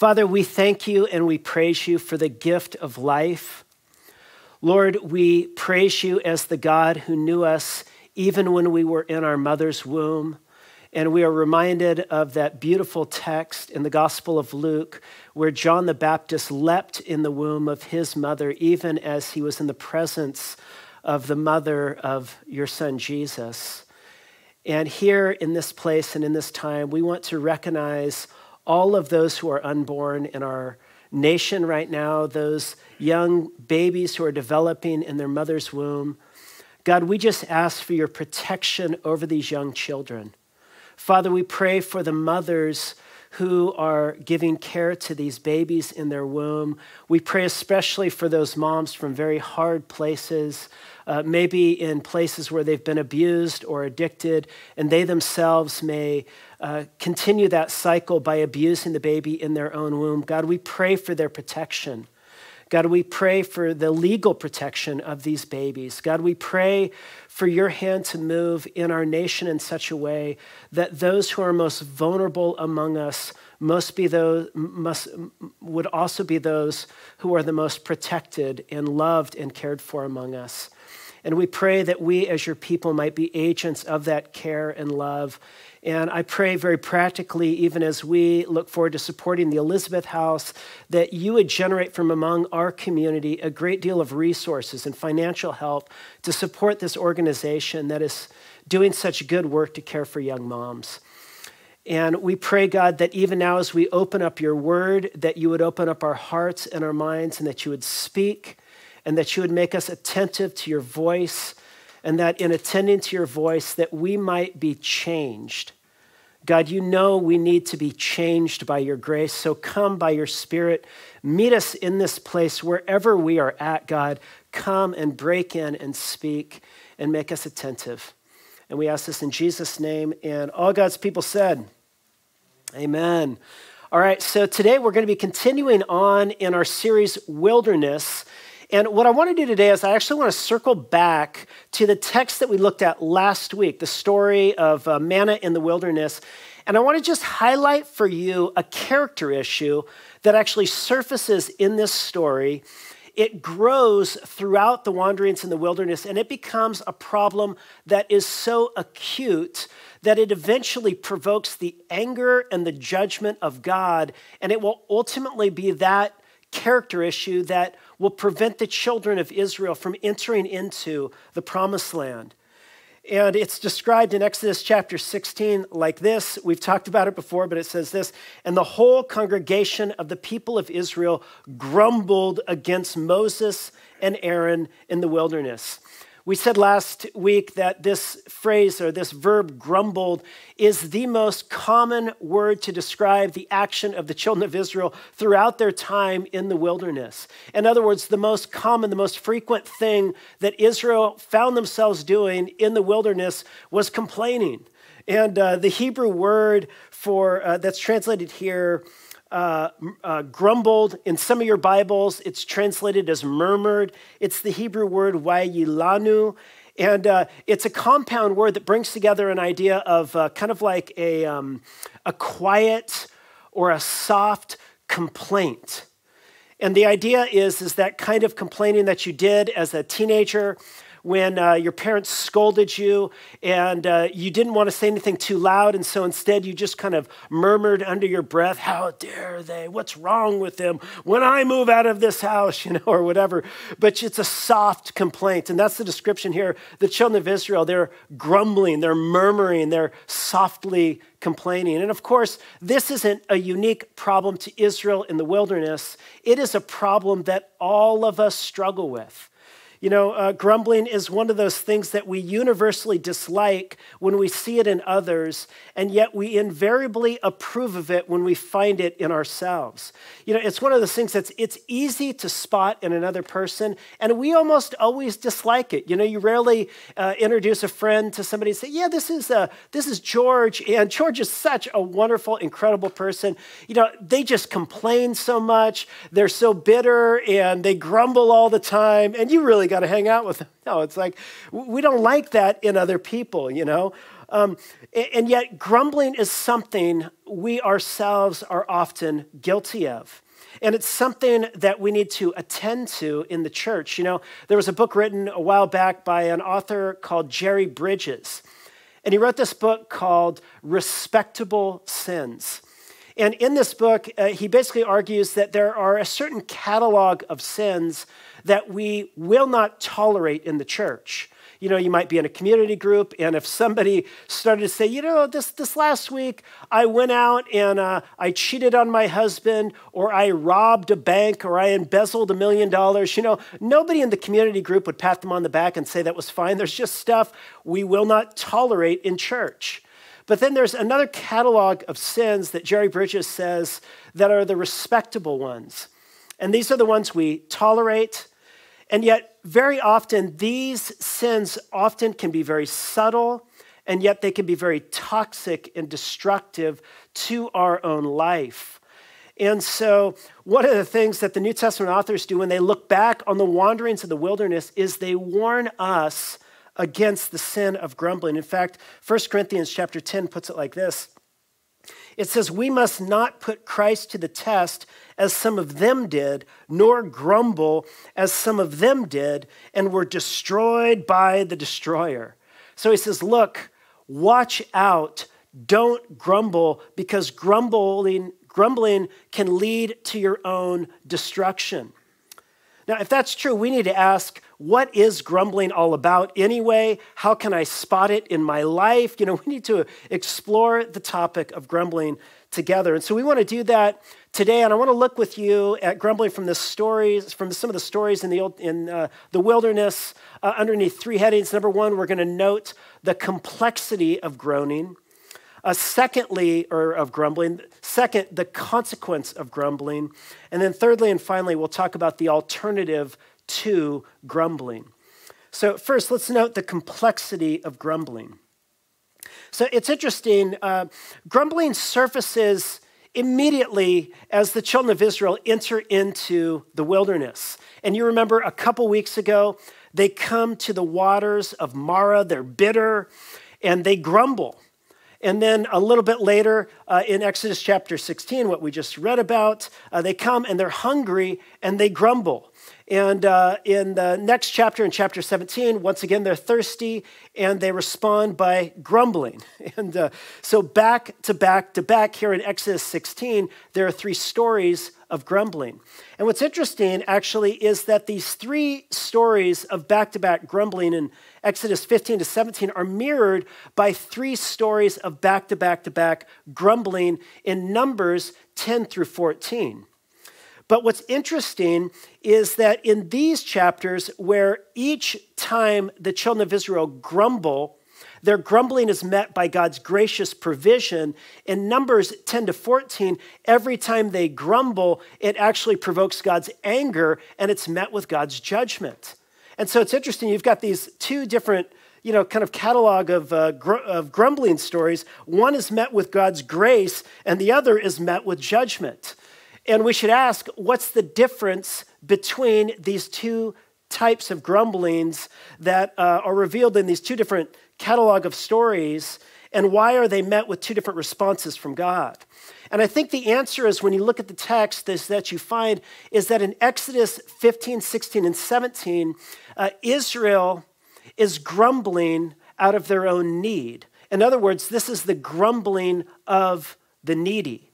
Father, we thank you and we praise you for the gift of life. Lord, we praise you as the God who knew us even when we were in our mother's womb. And we are reminded of that beautiful text in the Gospel of Luke where John the Baptist leapt in the womb of his mother, even as he was in the presence of the mother of your son Jesus. And here in this place and in this time, we want to recognize all of those who are unborn in our nation right now, those young babies who are developing in their mother's womb. God, we just ask for your protection over these young children. Father, we pray for the mothers who are giving care to these babies in their womb. We pray especially for those moms from very hard places, uh, maybe in places where they've been abused or addicted, and they themselves may uh, continue that cycle by abusing the baby in their own womb. God, we pray for their protection. God, we pray for the legal protection of these babies. God, we pray for your hand to move in our nation in such a way that those who are most vulnerable among us must be those must would also be those who are the most protected and loved and cared for among us. And we pray that we as your people might be agents of that care and love and I pray very practically, even as we look forward to supporting the Elizabeth House, that you would generate from among our community a great deal of resources and financial help to support this organization that is doing such good work to care for young moms. And we pray, God, that even now as we open up your word, that you would open up our hearts and our minds and that you would speak and that you would make us attentive to your voice and that in attending to your voice that we might be changed. God you know we need to be changed by your grace. So come by your spirit. Meet us in this place wherever we are at god. Come and break in and speak and make us attentive. And we ask this in jesus name and all god's people said amen. All right so today we're going to be continuing on in our series wilderness and what I want to do today is I actually want to circle back to the text that we looked at last week, the story of uh, manna in the wilderness. And I want to just highlight for you a character issue that actually surfaces in this story. It grows throughout the wanderings in the wilderness, and it becomes a problem that is so acute that it eventually provokes the anger and the judgment of God. And it will ultimately be that character issue that will prevent the children of Israel from entering into the promised land. And it's described in Exodus chapter 16 like this. We've talked about it before, but it says this And the whole congregation of the people of Israel grumbled against Moses and Aaron in the wilderness. We said last week that this phrase or this verb grumbled is the most common word to describe the action of the children of Israel throughout their time in the wilderness. In other words, the most common, the most frequent thing that Israel found themselves doing in the wilderness was complaining. And uh, the Hebrew word for uh, that's translated here uh, uh, grumbled. In some of your Bibles, it's translated as murmured. It's the Hebrew word wayilanu. And uh, it's a compound word that brings together an idea of uh, kind of like a, um, a quiet or a soft complaint. And the idea is, is that kind of complaining that you did as a teenager when uh, your parents scolded you and uh, you didn't want to say anything too loud, and so instead you just kind of murmured under your breath, How dare they? What's wrong with them? When I move out of this house, you know, or whatever. But it's a soft complaint, and that's the description here. The children of Israel, they're grumbling, they're murmuring, they're softly complaining. And of course, this isn't a unique problem to Israel in the wilderness, it is a problem that all of us struggle with. You know, uh, grumbling is one of those things that we universally dislike when we see it in others, and yet we invariably approve of it when we find it in ourselves. You know, it's one of those things that's it's easy to spot in another person, and we almost always dislike it. You know, you rarely uh, introduce a friend to somebody and say, "Yeah, this is uh, this is George," and George is such a wonderful, incredible person. You know, they just complain so much, they're so bitter, and they grumble all the time, and you really got to hang out with them. No, it's like we don't like that in other people, you know. Um, and yet, grumbling is something we ourselves are often guilty of. And it's something that we need to attend to in the church. You know, there was a book written a while back by an author called Jerry Bridges. And he wrote this book called Respectable Sins. And in this book, uh, he basically argues that there are a certain catalog of sins that we will not tolerate in the church you know, you might be in a community group, and if somebody started to say, you know, this, this last week I went out and uh, I cheated on my husband, or I robbed a bank, or I embezzled a million dollars, you know, nobody in the community group would pat them on the back and say that was fine. There's just stuff we will not tolerate in church. But then there's another catalog of sins that Jerry Bridges says that are the respectable ones. And these are the ones we tolerate, and yet, very often, these sins often can be very subtle, and yet they can be very toxic and destructive to our own life. And so, one of the things that the New Testament authors do when they look back on the wanderings of the wilderness is they warn us against the sin of grumbling. In fact, 1 Corinthians chapter 10 puts it like this it says, We must not put Christ to the test as some of them did, nor grumble as some of them did, and were destroyed by the destroyer. So he says, Look, watch out. Don't grumble because grumbling, grumbling can lead to your own destruction. Now, if that's true, we need to ask what is grumbling all about anyway? How can I spot it in my life? You know, we need to explore the topic of grumbling together. And so we want to do that today. And I want to look with you at grumbling from the stories, from some of the stories in the, old, in, uh, the wilderness uh, underneath three headings. Number one, we're going to note the complexity of groaning. Uh, secondly, or of grumbling. Second, the consequence of grumbling. And then thirdly and finally, we'll talk about the alternative to grumbling. So, first, let's note the complexity of grumbling. So, it's interesting, uh, grumbling surfaces immediately as the children of Israel enter into the wilderness. And you remember a couple weeks ago, they come to the waters of Marah, they're bitter, and they grumble. And then a little bit later uh, in Exodus chapter 16, what we just read about, uh, they come and they're hungry and they grumble. And uh, in the next chapter, in chapter 17, once again, they're thirsty and they respond by grumbling. And uh, so, back to back to back here in Exodus 16, there are three stories of grumbling. And what's interesting, actually, is that these three stories of back to back grumbling in Exodus 15 to 17 are mirrored by three stories of back to back to back grumbling in Numbers 10 through 14. But what's interesting is that in these chapters, where each time the children of Israel grumble, their grumbling is met by God's gracious provision. In Numbers 10 to 14, every time they grumble, it actually provokes God's anger and it's met with God's judgment. And so it's interesting, you've got these two different you know, kind of catalog of, uh, gr- of grumbling stories. One is met with God's grace, and the other is met with judgment. And we should ask what's the difference between these two types of grumblings that uh, are revealed in these two different catalog of stories, and why are they met with two different responses from God? And I think the answer is when you look at the text is that you find is that in Exodus 15, 16, and 17, uh, Israel is grumbling out of their own need. In other words, this is the grumbling of the needy.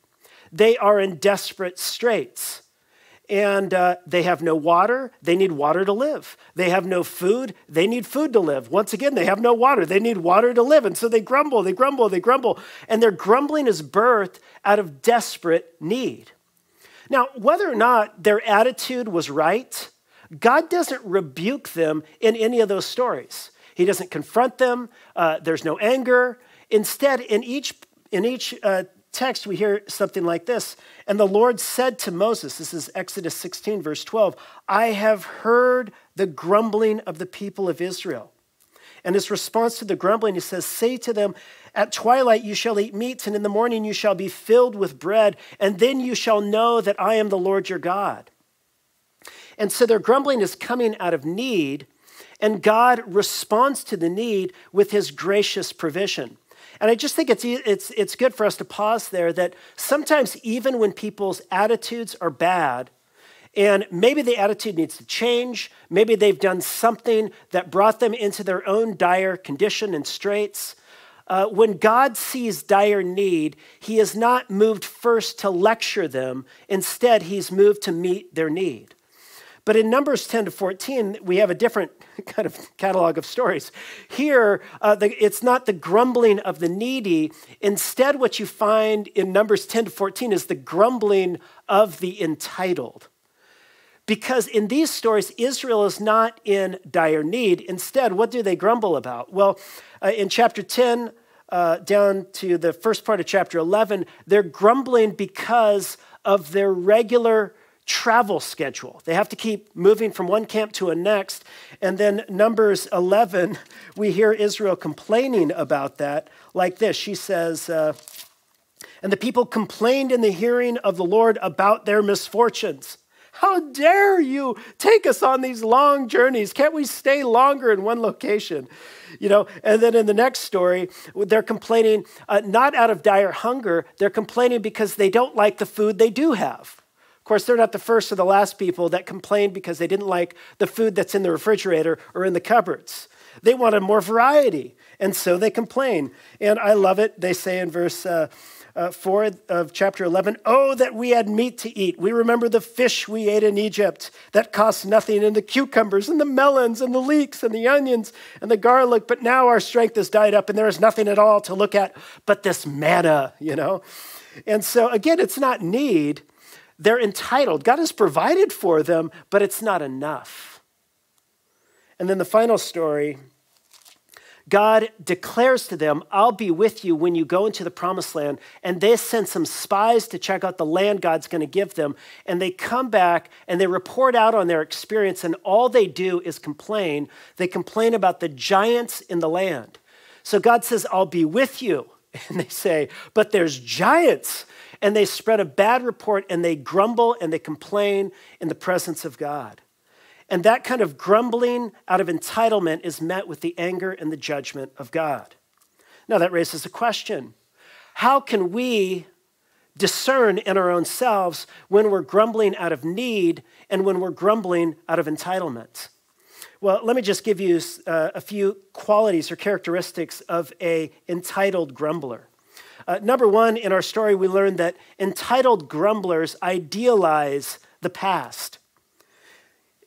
They are in desperate straits. And uh, they have no water. They need water to live. They have no food. They need food to live. Once again, they have no water. They need water to live. And so they grumble, they grumble, they grumble. And their grumbling is birthed out of desperate need. Now, whether or not their attitude was right, God doesn't rebuke them in any of those stories. He doesn't confront them. Uh, there's no anger. Instead, in each in each uh, text, we hear something like this. And the Lord said to Moses, this is Exodus 16, verse 12, I have heard the grumbling of the people of Israel. And his response to the grumbling, he says, Say to them, At twilight you shall eat meat, and in the morning you shall be filled with bread, and then you shall know that I am the Lord your God. And so their grumbling is coming out of need, and God responds to the need with his gracious provision. And I just think it's, it's, it's good for us to pause there that sometimes, even when people's attitudes are bad, and maybe the attitude needs to change, maybe they've done something that brought them into their own dire condition and straits. Uh, when God sees dire need, He is not moved first to lecture them. Instead, He's moved to meet their need. But in Numbers 10 to 14, we have a different kind of catalog of stories. Here, uh, the, it's not the grumbling of the needy. Instead, what you find in Numbers 10 to 14 is the grumbling of the entitled. Because in these stories, Israel is not in dire need. Instead, what do they grumble about? Well, uh, in chapter 10, uh, down to the first part of chapter 11, they're grumbling because of their regular travel schedule. They have to keep moving from one camp to a next. And then, Numbers 11, we hear Israel complaining about that like this. She says, uh, And the people complained in the hearing of the Lord about their misfortunes. How dare you take us on these long journeys? Can't we stay longer in one location? You know, and then in the next story, they're complaining uh, not out of dire hunger, they're complaining because they don't like the food they do have. Course, they're not the first or the last people that complain because they didn't like the food that's in the refrigerator or in the cupboards. They wanted more variety, and so they complain. And I love it. They say in verse uh, uh, 4 of chapter 11 Oh, that we had meat to eat. We remember the fish we ate in Egypt that cost nothing, and the cucumbers, and the melons, and the leeks, and the onions, and the garlic. But now our strength has died up, and there is nothing at all to look at but this manna, you know? And so, again, it's not need. They're entitled. God has provided for them, but it's not enough. And then the final story God declares to them, I'll be with you when you go into the promised land. And they send some spies to check out the land God's going to give them. And they come back and they report out on their experience. And all they do is complain. They complain about the giants in the land. So God says, I'll be with you. And they say, But there's giants. And they spread a bad report and they grumble and they complain in the presence of God. And that kind of grumbling out of entitlement is met with the anger and the judgment of God. Now, that raises a question How can we discern in our own selves when we're grumbling out of need and when we're grumbling out of entitlement? Well, let me just give you uh, a few qualities or characteristics of a entitled grumbler. Uh, number one, in our story, we learned that entitled grumblers idealize the past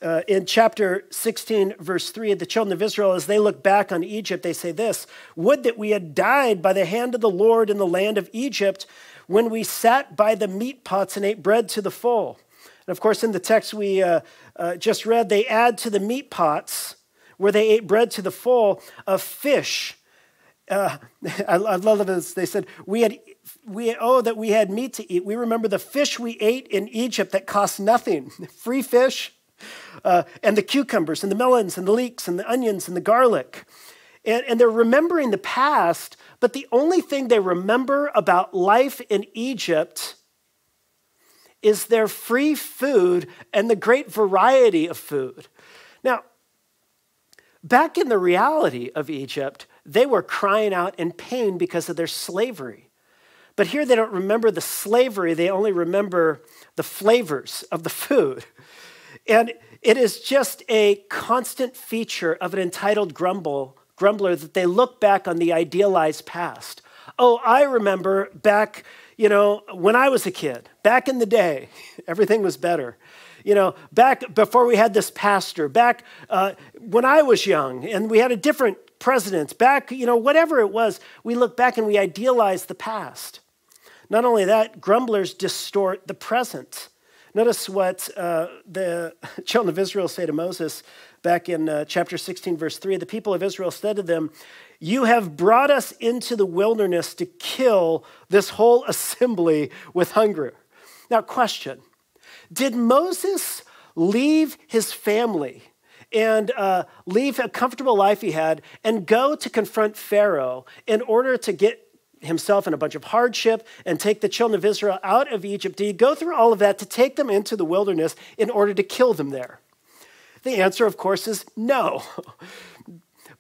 uh, in chapter 16, verse 3, the children of Israel, as they look back on Egypt, they say this Would that we had died by the hand of the Lord in the land of Egypt when we sat by the meat pots and ate bread to the full. And of course, in the text we uh, uh, just read, they add to the meat pots where they ate bread to the full of fish. Uh, I, I love this. They said, we had, we, oh, that we had meat to eat. We remember the fish we ate in Egypt that cost nothing. Free fish, uh, and the cucumbers and the melons and the leeks and the onions and the garlic. And, and they're remembering the past, but the only thing they remember about life in Egypt is their free food and the great variety of food. Now, back in the reality of Egypt, they were crying out in pain because of their slavery. But here they don't remember the slavery, they only remember the flavors of the food. And it is just a constant feature of an entitled grumble, grumbler that they look back on the idealized past. Oh, I remember back, you know, when I was a kid, back in the day, everything was better. You know, back before we had this pastor, back uh, when I was young and we had a different president, back, you know, whatever it was, we look back and we idealize the past. Not only that, grumblers distort the present. Notice what uh, the children of Israel say to Moses back in uh, chapter 16, verse 3. The people of Israel said to them, You have brought us into the wilderness to kill this whole assembly with hunger. Now, question Did Moses leave his family and uh, leave a comfortable life he had and go to confront Pharaoh in order to get himself in a bunch of hardship and take the children of Israel out of Egypt? Did he go through all of that to take them into the wilderness in order to kill them there? The answer, of course, is no.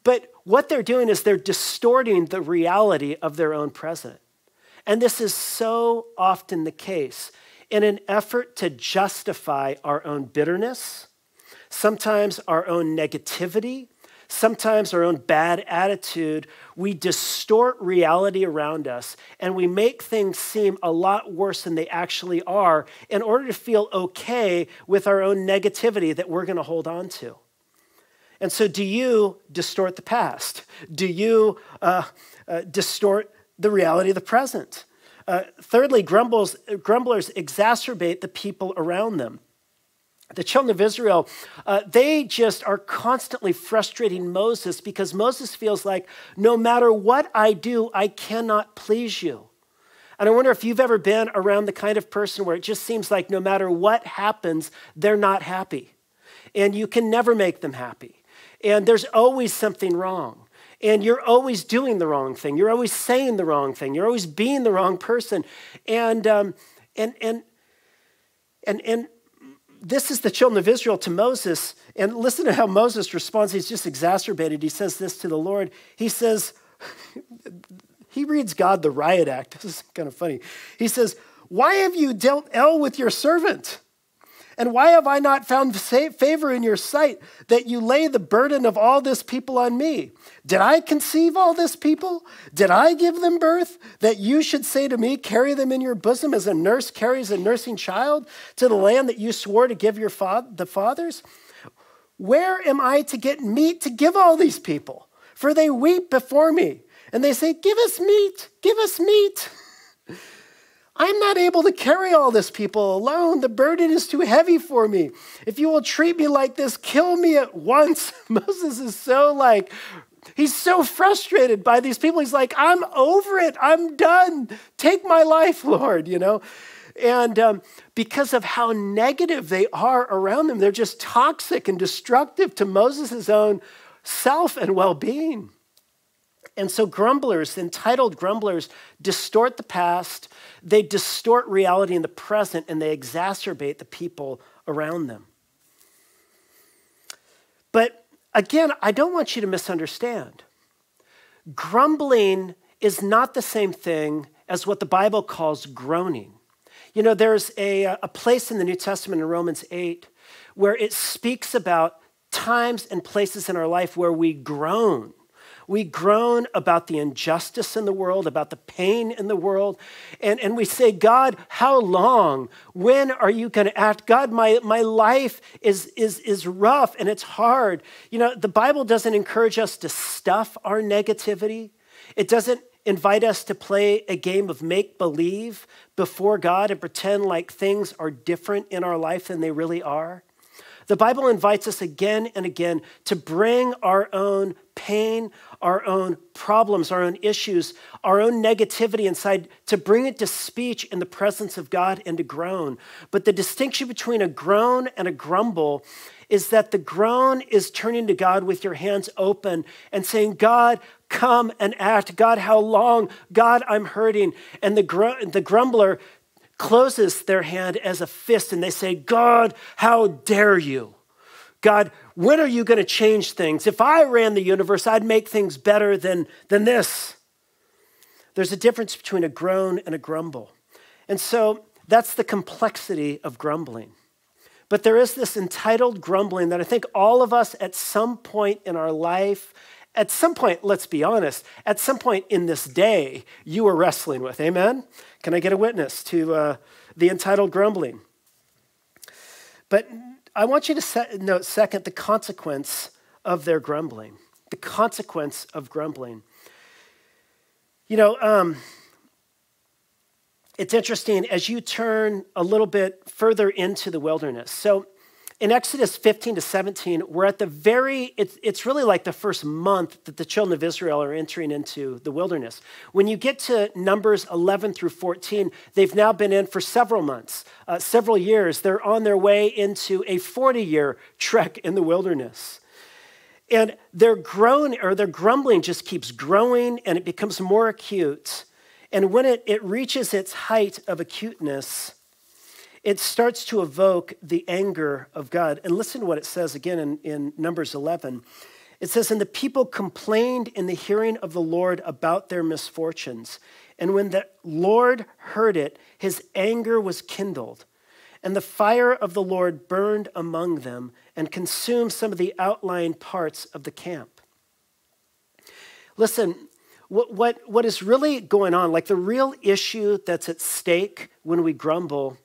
But what they're doing is they're distorting the reality of their own present. And this is so often the case in an effort to justify our own bitterness, sometimes our own negativity, sometimes our own bad attitude, we distort reality around us and we make things seem a lot worse than they actually are in order to feel okay with our own negativity that we're going to hold on to. And so, do you distort the past? Do you uh, uh, distort the reality of the present? Uh, thirdly, grumbles, grumblers exacerbate the people around them. The children of Israel, uh, they just are constantly frustrating Moses because Moses feels like no matter what I do, I cannot please you. And I wonder if you've ever been around the kind of person where it just seems like no matter what happens, they're not happy. And you can never make them happy and there's always something wrong. And you're always doing the wrong thing. You're always saying the wrong thing. You're always being the wrong person. And, um, and, and, and, and this is the children of Israel to Moses. And listen to how Moses responds. He's just exacerbated. He says this to the Lord. He says, he reads God the riot act. This is kind of funny. He says, Why have you dealt ill with your servant? And why have I not found favor in your sight that you lay the burden of all this people on me? Did I conceive all this people? Did I give them birth? That you should say to me, Carry them in your bosom as a nurse carries a nursing child to the land that you swore to give your fa- the fathers? Where am I to get meat to give all these people? For they weep before me and they say, Give us meat, give us meat. I'm not able to carry all this people alone. The burden is too heavy for me. If you will treat me like this, kill me at once. Moses is so like, he's so frustrated by these people. He's like, I'm over it. I'm done. Take my life, Lord, you know? And um, because of how negative they are around them, they're just toxic and destructive to Moses' own self and well being. And so, grumblers, entitled grumblers, distort the past, they distort reality in the present, and they exacerbate the people around them. But again, I don't want you to misunderstand. Grumbling is not the same thing as what the Bible calls groaning. You know, there's a, a place in the New Testament in Romans 8 where it speaks about times and places in our life where we groan we groan about the injustice in the world, about the pain in the world. And, and we say, God, how long? When are you going to act? God, my, my life is, is, is rough and it's hard. You know, the Bible doesn't encourage us to stuff our negativity, it doesn't invite us to play a game of make believe before God and pretend like things are different in our life than they really are. The Bible invites us again and again to bring our own pain, our own problems, our own issues, our own negativity inside, to bring it to speech in the presence of God and to groan. But the distinction between a groan and a grumble is that the groan is turning to God with your hands open and saying, God, come and act. God, how long? God, I'm hurting. And the, gr- the grumbler closes their hand as a fist and they say, God, how dare you? God, when are you going to change things? If I ran the universe, I'd make things better than, than this. There's a difference between a groan and a grumble. And so that's the complexity of grumbling. But there is this entitled grumbling that I think all of us at some point in our life, at some point, let's be honest, at some point in this day, you are wrestling with. Amen? Can I get a witness to uh, the entitled grumbling? But I want you to set, note, second, the consequence of their grumbling. The consequence of grumbling. You know, um, it's interesting as you turn a little bit further into the wilderness. So, in Exodus 15 to 17, we're at the very, it's, it's really like the first month that the children of Israel are entering into the wilderness. When you get to Numbers 11 through 14, they've now been in for several months, uh, several years. They're on their way into a 40 year trek in the wilderness. And their groan or their grumbling just keeps growing and it becomes more acute. And when it, it reaches its height of acuteness, it starts to evoke the anger of God. And listen to what it says again in, in Numbers 11. It says, And the people complained in the hearing of the Lord about their misfortunes. And when the Lord heard it, his anger was kindled. And the fire of the Lord burned among them and consumed some of the outlying parts of the camp. Listen, what, what, what is really going on, like the real issue that's at stake when we grumble,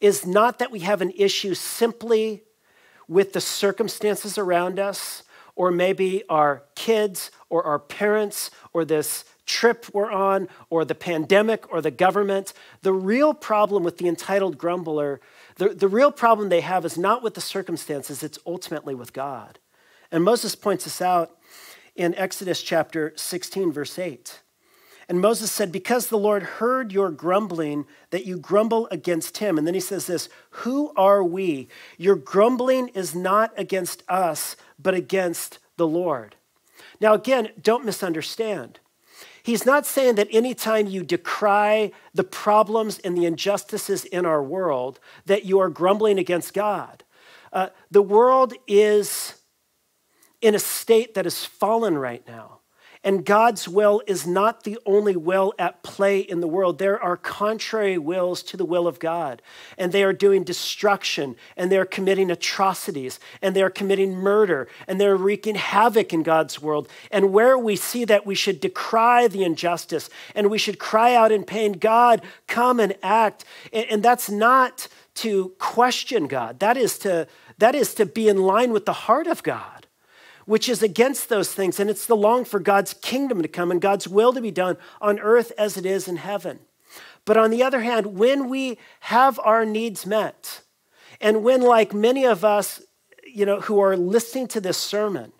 is not that we have an issue simply with the circumstances around us, or maybe our kids, or our parents, or this trip we're on, or the pandemic, or the government. The real problem with the entitled grumbler, the, the real problem they have is not with the circumstances, it's ultimately with God. And Moses points this out in Exodus chapter 16, verse 8. And Moses said, Because the Lord heard your grumbling, that you grumble against him. And then he says this Who are we? Your grumbling is not against us, but against the Lord. Now, again, don't misunderstand. He's not saying that anytime you decry the problems and the injustices in our world, that you are grumbling against God. Uh, the world is in a state that is fallen right now. And God's will is not the only will at play in the world. There are contrary wills to the will of God. And they are doing destruction, and they're committing atrocities, and they're committing murder, and they're wreaking havoc in God's world. And where we see that, we should decry the injustice, and we should cry out in pain, God, come and act. And that's not to question God, that is to, that is to be in line with the heart of God which is against those things. And it's the long for God's kingdom to come and God's will to be done on earth as it is in heaven. But on the other hand, when we have our needs met, and when, like many of us, you know, who are listening to this sermon,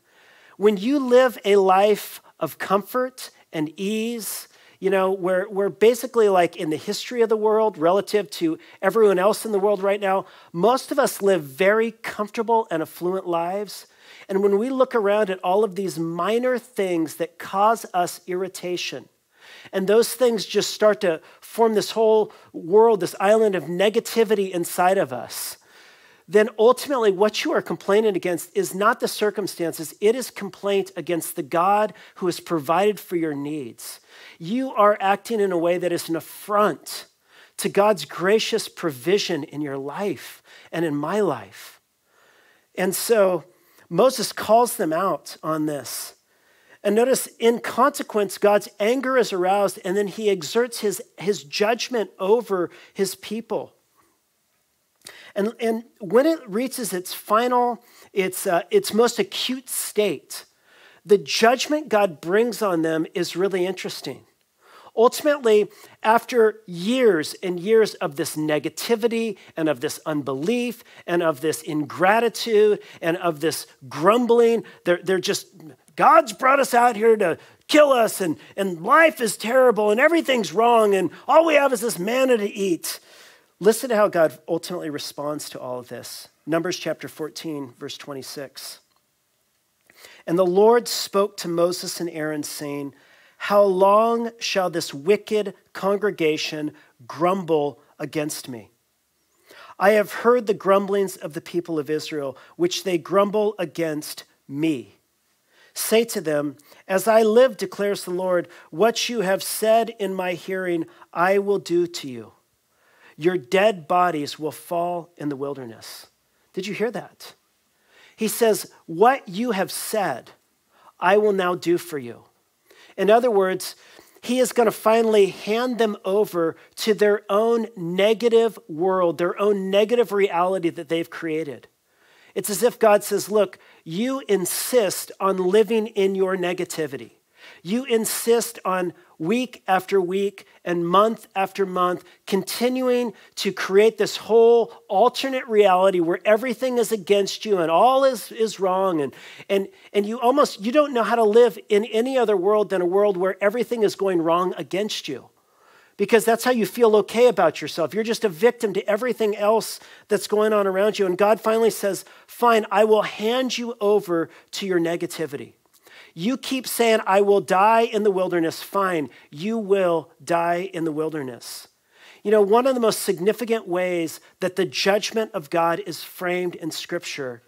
when you live a life of comfort and ease, you know, where we're basically like in the history of the world relative to everyone else in the world right now, most of us live very comfortable and affluent lives. And when we look around at all of these minor things that cause us irritation, and those things just start to form this whole world, this island of negativity inside of us, then ultimately what you are complaining against is not the circumstances, it is complaint against the God who has provided for your needs. You are acting in a way that is an affront to God's gracious provision in your life and in my life. And so, Moses calls them out on this. And notice, in consequence, God's anger is aroused, and then he exerts his, his judgment over his people. And, and when it reaches its final, its, uh, its most acute state, the judgment God brings on them is really interesting. Ultimately, after years and years of this negativity and of this unbelief and of this ingratitude and of this grumbling, they're, they're just, God's brought us out here to kill us and, and life is terrible and everything's wrong and all we have is this manna to eat. Listen to how God ultimately responds to all of this. Numbers chapter 14, verse 26. And the Lord spoke to Moses and Aaron, saying, how long shall this wicked congregation grumble against me? I have heard the grumblings of the people of Israel, which they grumble against me. Say to them, As I live, declares the Lord, what you have said in my hearing, I will do to you. Your dead bodies will fall in the wilderness. Did you hear that? He says, What you have said, I will now do for you. In other words, he is going to finally hand them over to their own negative world, their own negative reality that they've created. It's as if God says, Look, you insist on living in your negativity. You insist on week after week and month after month, continuing to create this whole alternate reality where everything is against you and all is, is wrong. And, and, and you almost, you don't know how to live in any other world than a world where everything is going wrong against you. Because that's how you feel okay about yourself. You're just a victim to everything else that's going on around you. And God finally says, Fine, I will hand you over to your negativity. You keep saying, I will die in the wilderness. Fine, you will die in the wilderness. You know, one of the most significant ways that the judgment of God is framed in Scripture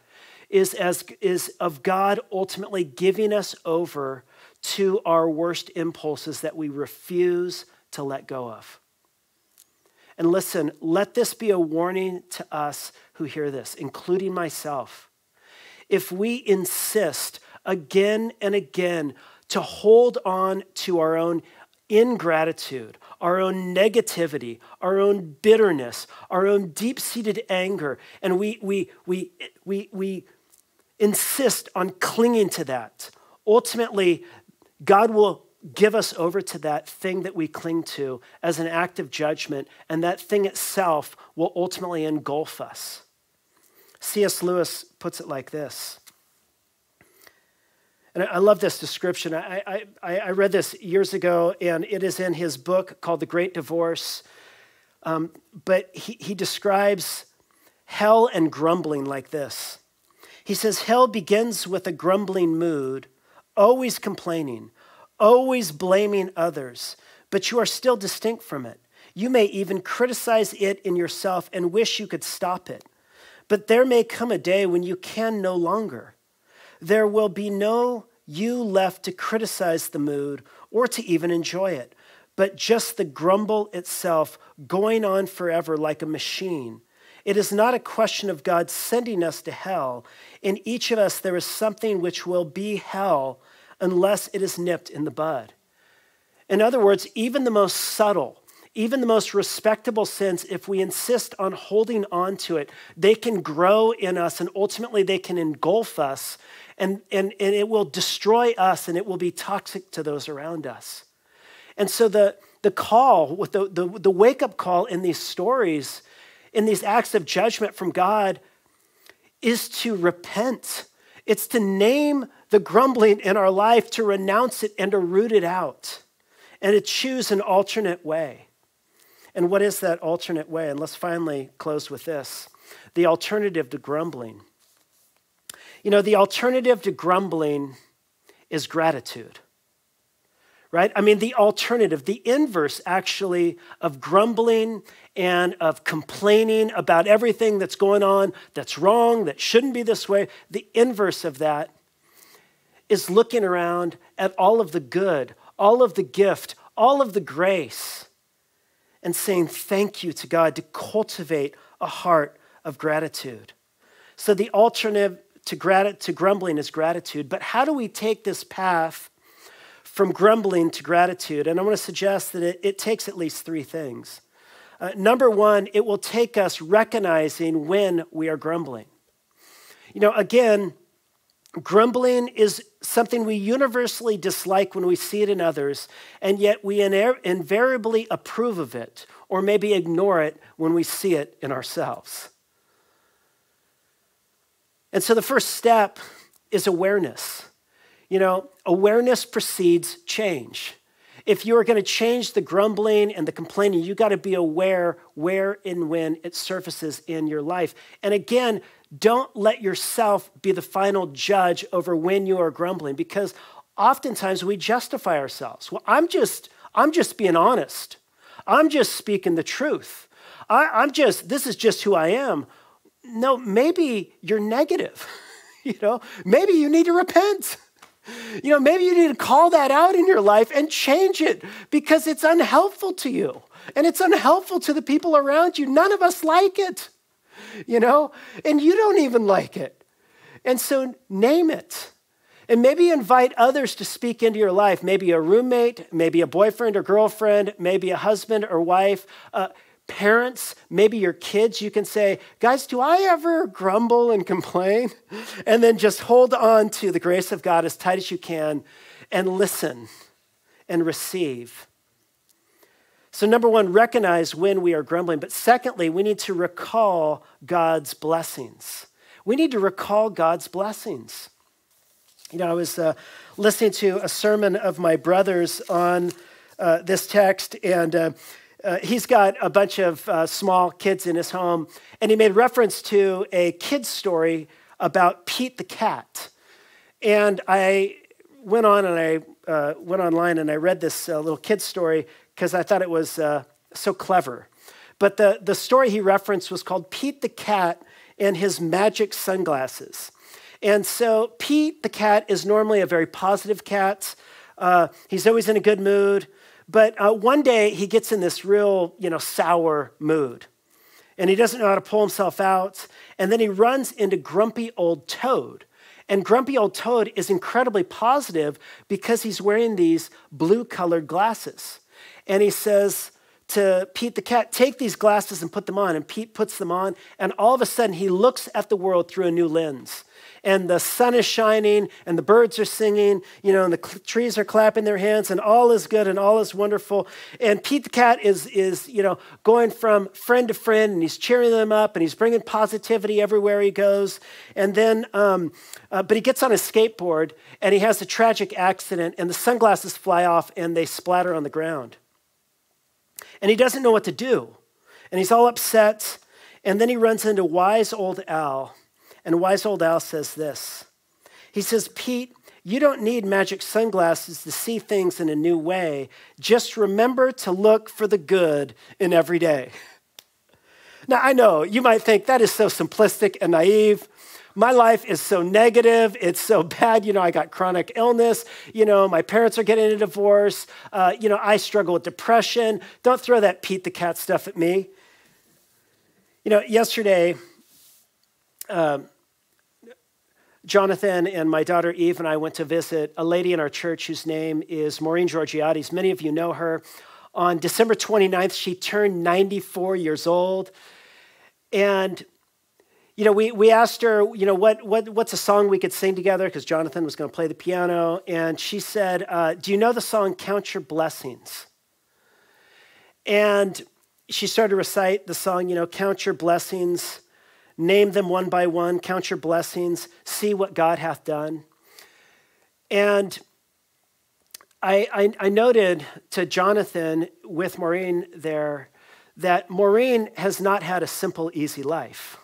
is, as, is of God ultimately giving us over to our worst impulses that we refuse to let go of. And listen, let this be a warning to us who hear this, including myself. If we insist again and again to hold on to our own ingratitude, our own negativity, our own bitterness, our own deep seated anger, and we, we, we, we, we insist on clinging to that, ultimately, God will give us over to that thing that we cling to as an act of judgment, and that thing itself will ultimately engulf us. C.S. Lewis puts it like this. And I love this description. I, I, I read this years ago, and it is in his book called The Great Divorce. Um, but he, he describes hell and grumbling like this He says, Hell begins with a grumbling mood, always complaining, always blaming others, but you are still distinct from it. You may even criticize it in yourself and wish you could stop it. But there may come a day when you can no longer. There will be no you left to criticize the mood or to even enjoy it, but just the grumble itself going on forever like a machine. It is not a question of God sending us to hell. In each of us, there is something which will be hell unless it is nipped in the bud. In other words, even the most subtle, even the most respectable sins, if we insist on holding on to it, they can grow in us and ultimately they can engulf us and, and, and it will destroy us and it will be toxic to those around us. And so the, the call, with the, the, the wake up call in these stories, in these acts of judgment from God, is to repent. It's to name the grumbling in our life, to renounce it and to root it out, and to choose an alternate way. And what is that alternate way? And let's finally close with this the alternative to grumbling. You know, the alternative to grumbling is gratitude right? I mean, the alternative, the inverse actually of grumbling and of complaining about everything that's going on that's wrong, that shouldn't be this way, the inverse of that is looking around at all of the good, all of the gift, all of the grace, and saying thank you to God to cultivate a heart of gratitude. So the alternative to, grat- to grumbling is gratitude. But how do we take this path from grumbling to gratitude. And I want to suggest that it, it takes at least three things. Uh, number one, it will take us recognizing when we are grumbling. You know, again, grumbling is something we universally dislike when we see it in others, and yet we invariably approve of it or maybe ignore it when we see it in ourselves. And so the first step is awareness. You know, awareness precedes change. If you are going to change the grumbling and the complaining, you got to be aware where and when it surfaces in your life. And again, don't let yourself be the final judge over when you are grumbling because oftentimes we justify ourselves. Well, I'm just I'm just being honest. I'm just speaking the truth. I, am just this is just who I am. No, maybe you're negative. you know, maybe you need to repent. You know, maybe you need to call that out in your life and change it because it's unhelpful to you and it's unhelpful to the people around you. None of us like it, you know, and you don't even like it. And so name it. And maybe invite others to speak into your life, maybe a roommate, maybe a boyfriend or girlfriend, maybe a husband or wife. Uh, parents, maybe your kids, you can say, Guys, do I ever grumble and complain? And then just hold on to the grace of God as tight as you can and listen and receive. So, number one, recognize when we are grumbling. But secondly, we need to recall God's blessings. We need to recall God's blessings. You know, I was uh, listening to a sermon of my brother's on uh, this text, and uh, uh, he's got a bunch of uh, small kids in his home, and he made reference to a kid's story about Pete the cat. And I went on and I uh, went online and I read this little kid's story because I thought it was uh, so clever. But the, the story he referenced was called Pete the Cat and His Magic Sunglasses. And so Pete, the cat, is normally a very positive cat. Uh, he's always in a good mood. But uh, one day he gets in this real, you know, sour mood. And he doesn't know how to pull himself out. And then he runs into grumpy old Toad. And grumpy old Toad is incredibly positive because he's wearing these blue colored glasses. And he says to Pete the cat, Take these glasses and put them on. And Pete puts them on. And all of a sudden, he looks at the world through a new lens and the sun is shining and the birds are singing, you know, and the trees are clapping their hands and all is good and all is wonderful. And Pete the cat is, is, you know, going from friend to friend and he's cheering them up and he's bringing positivity everywhere he goes. And then, um, uh, but he gets on his skateboard and he has a tragic accident and the sunglasses fly off and they splatter on the ground. And he doesn't know what to do. And he's all upset. And then he runs into wise old Owl and Wise Old Owl says this He says, Pete, you don't need magic sunglasses to see things in a new way. Just remember to look for the good in every day. Now, I know you might think that is so simplistic and naive. My life is so negative. It's so bad. You know, I got chronic illness. You know, my parents are getting a divorce. Uh, you know, I struggle with depression. Don't throw that Pete the Cat stuff at me. You know, yesterday, um, Jonathan and my daughter Eve and I went to visit a lady in our church whose name is Maureen Georgiades. Many of you know her. On December 29th, she turned 94 years old. And, you know, we, we asked her, you know, what, what, what's a song we could sing together? Because Jonathan was going to play the piano. And she said, uh, Do you know the song Count Your Blessings? And she started to recite the song, you know, Count Your Blessings name them one by one, count your blessings, see what God hath done. And I, I, I, noted to Jonathan with Maureen there that Maureen has not had a simple, easy life.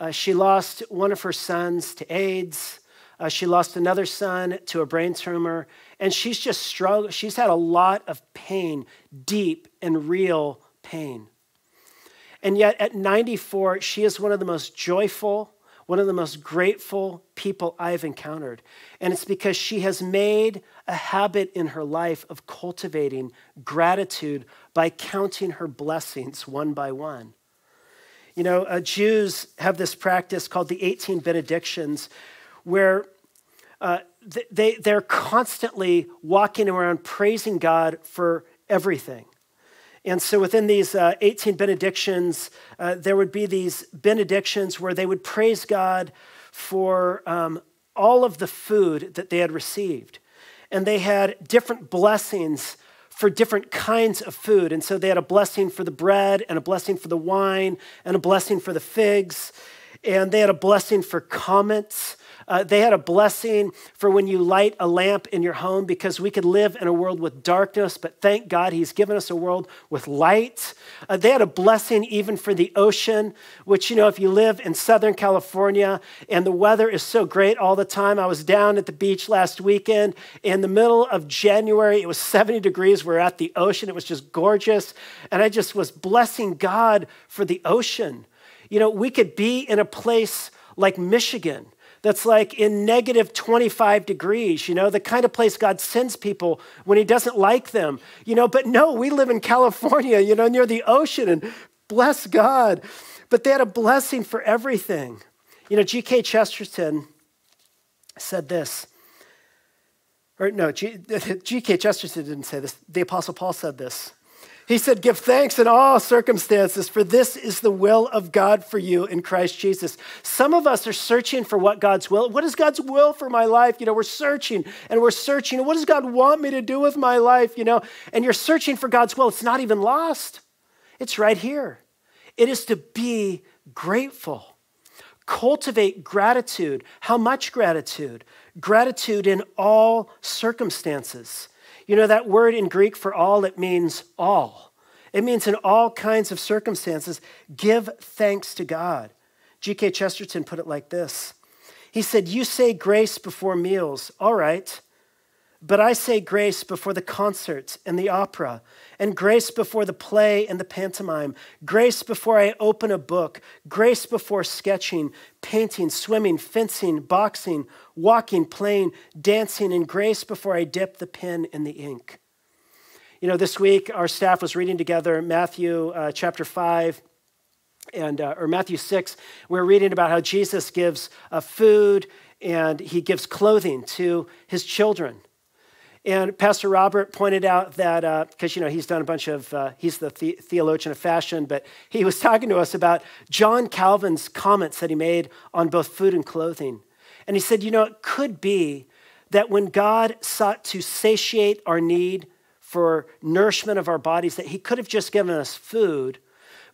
Uh, she lost one of her sons to AIDS. Uh, she lost another son to a brain tumor. And she's just struggled. She's had a lot of pain, deep and real pain. And yet, at 94, she is one of the most joyful, one of the most grateful people I've encountered. And it's because she has made a habit in her life of cultivating gratitude by counting her blessings one by one. You know, uh, Jews have this practice called the 18 benedictions, where uh, they, they're constantly walking around praising God for everything. And so within these uh, 18 benedictions, uh, there would be these benedictions where they would praise God for um, all of the food that they had received. And they had different blessings for different kinds of food. And so they had a blessing for the bread, and a blessing for the wine, and a blessing for the figs. And they had a blessing for comets uh, they had a blessing for when you light a lamp in your home because we could live in a world with darkness, but thank God He's given us a world with light. Uh, they had a blessing even for the ocean, which, you know, if you live in Southern California and the weather is so great all the time. I was down at the beach last weekend in the middle of January. It was 70 degrees. We're at the ocean. It was just gorgeous. And I just was blessing God for the ocean. You know, we could be in a place like Michigan that's like in negative 25 degrees, you know, the kind of place God sends people when He doesn't like them, you know. But no, we live in California, you know, near the ocean, and bless God. But they had a blessing for everything. You know, G.K. Chesterton said this. Or no, G.K. Chesterton didn't say this. The Apostle Paul said this. He said, Give thanks in all circumstances, for this is the will of God for you in Christ Jesus. Some of us are searching for what God's will. What is God's will for my life? You know, we're searching and we're searching. What does God want me to do with my life? You know, and you're searching for God's will. It's not even lost, it's right here. It is to be grateful. Cultivate gratitude. How much gratitude? Gratitude in all circumstances. You know, that word in Greek for all, it means all. It means in all kinds of circumstances, give thanks to God. G.K. Chesterton put it like this He said, You say grace before meals. All right. But I say grace before the concerts and the opera, and grace before the play and the pantomime, grace before I open a book, grace before sketching, painting, swimming, fencing, boxing, walking, playing, dancing, and grace before I dip the pen in the ink. You know, this week our staff was reading together Matthew uh, chapter 5 and uh, or Matthew 6. We we're reading about how Jesus gives uh, food and he gives clothing to his children. And Pastor Robert pointed out that, because, uh, you know, he's done a bunch of, uh, he's the, the theologian of fashion, but he was talking to us about John Calvin's comments that he made on both food and clothing. And he said, you know, it could be that when God sought to satiate our need for nourishment of our bodies, that he could have just given us food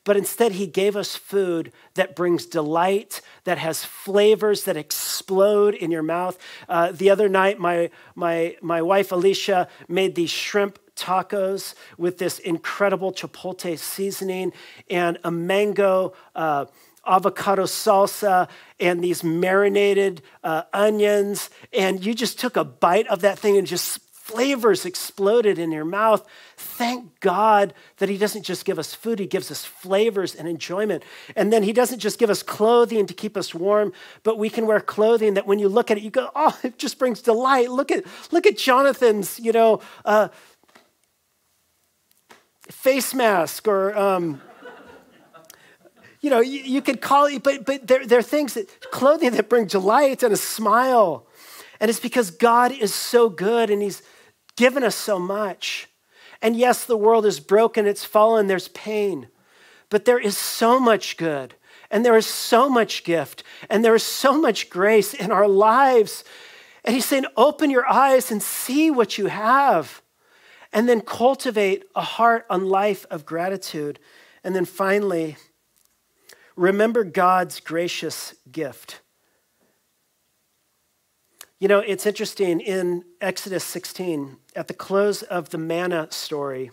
but instead he gave us food that brings delight, that has flavors that explode in your mouth. Uh, the other night, my, my, my wife Alicia made these shrimp tacos with this incredible chipotle seasoning and a mango. Uh, avocado salsa and these marinated uh, onions. And you just took a bite of that thing and just flavors exploded in your mouth. Thank God that He doesn't just give us food, He gives us flavors and enjoyment. And then He doesn't just give us clothing to keep us warm, but we can wear clothing that when you look at it, you go, oh, it just brings delight. Look at, look at Jonathan's, you know, uh, face mask or. Um, you know, you, you could call it, but, but there, there are things that clothing that bring delight and a smile. And it's because God is so good and He's given us so much. And yes, the world is broken, it's fallen, there's pain. But there is so much good, and there is so much gift, and there is so much grace in our lives. And he's saying, open your eyes and see what you have. And then cultivate a heart on life of gratitude. And then finally, remember God's gracious gift. You know, it's interesting in Exodus 16, at the close of the manna story,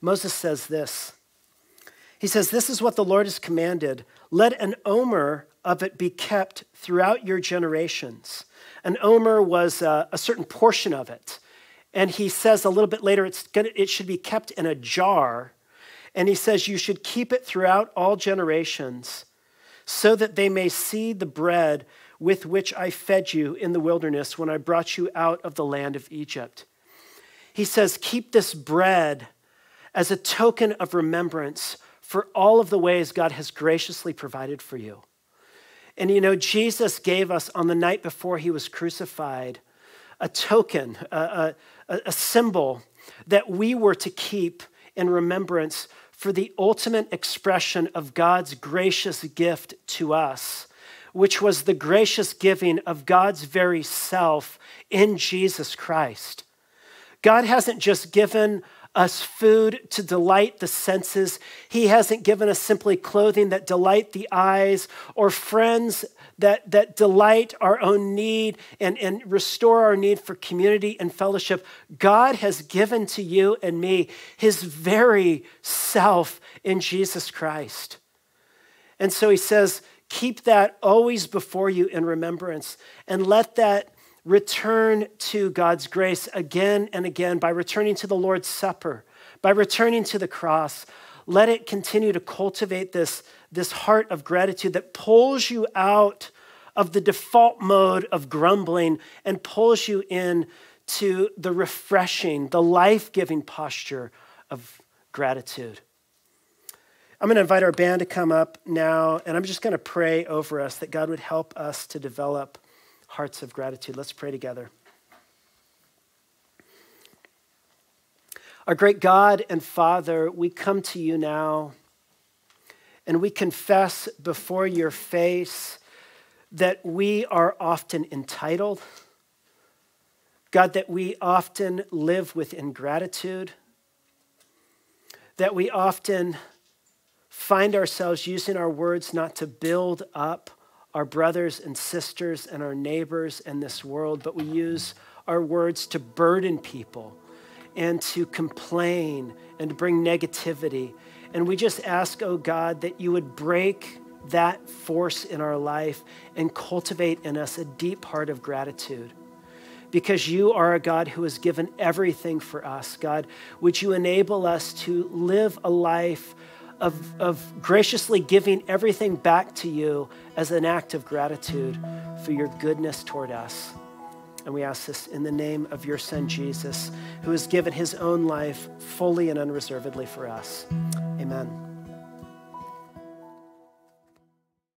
Moses says this. He says, This is what the Lord has commanded. Let an omer of it be kept throughout your generations. An omer was a, a certain portion of it. And he says a little bit later, it's gonna, it should be kept in a jar. And he says, You should keep it throughout all generations so that they may see the bread with which I fed you in the wilderness when I brought you out of the land of Egypt. He says, Keep this bread as a token of remembrance for all of the ways God has graciously provided for you. And you know, Jesus gave us on the night before he was crucified a token, a, a, a symbol that we were to keep in remembrance for the ultimate expression of God's gracious gift to us which was the gracious giving of God's very self in Jesus Christ. God hasn't just given us food to delight the senses. He hasn't given us simply clothing that delight the eyes or friends that, that delight our own need and, and restore our need for community and fellowship. God has given to you and me his very self in Jesus Christ. And so he says, Keep that always before you in remembrance and let that return to God's grace again and again by returning to the Lord's Supper, by returning to the cross. Let it continue to cultivate this, this heart of gratitude that pulls you out of the default mode of grumbling and pulls you in to the refreshing, the life giving posture of gratitude. I'm going to invite our band to come up now, and I'm just going to pray over us that God would help us to develop hearts of gratitude. Let's pray together. Our great God and Father, we come to you now and we confess before your face that we are often entitled. God, that we often live with ingratitude, that we often find ourselves using our words not to build up our brothers and sisters and our neighbors in this world, but we use our words to burden people and to complain and to bring negativity. And we just ask, oh God, that you would break that force in our life and cultivate in us a deep heart of gratitude. because you are a God who has given everything for us. God, would you enable us to live a life of, of graciously giving everything back to you as an act of gratitude for your goodness toward us? And we ask this in the name of your Son, Jesus, who has given his own life fully and unreservedly for us. Amen.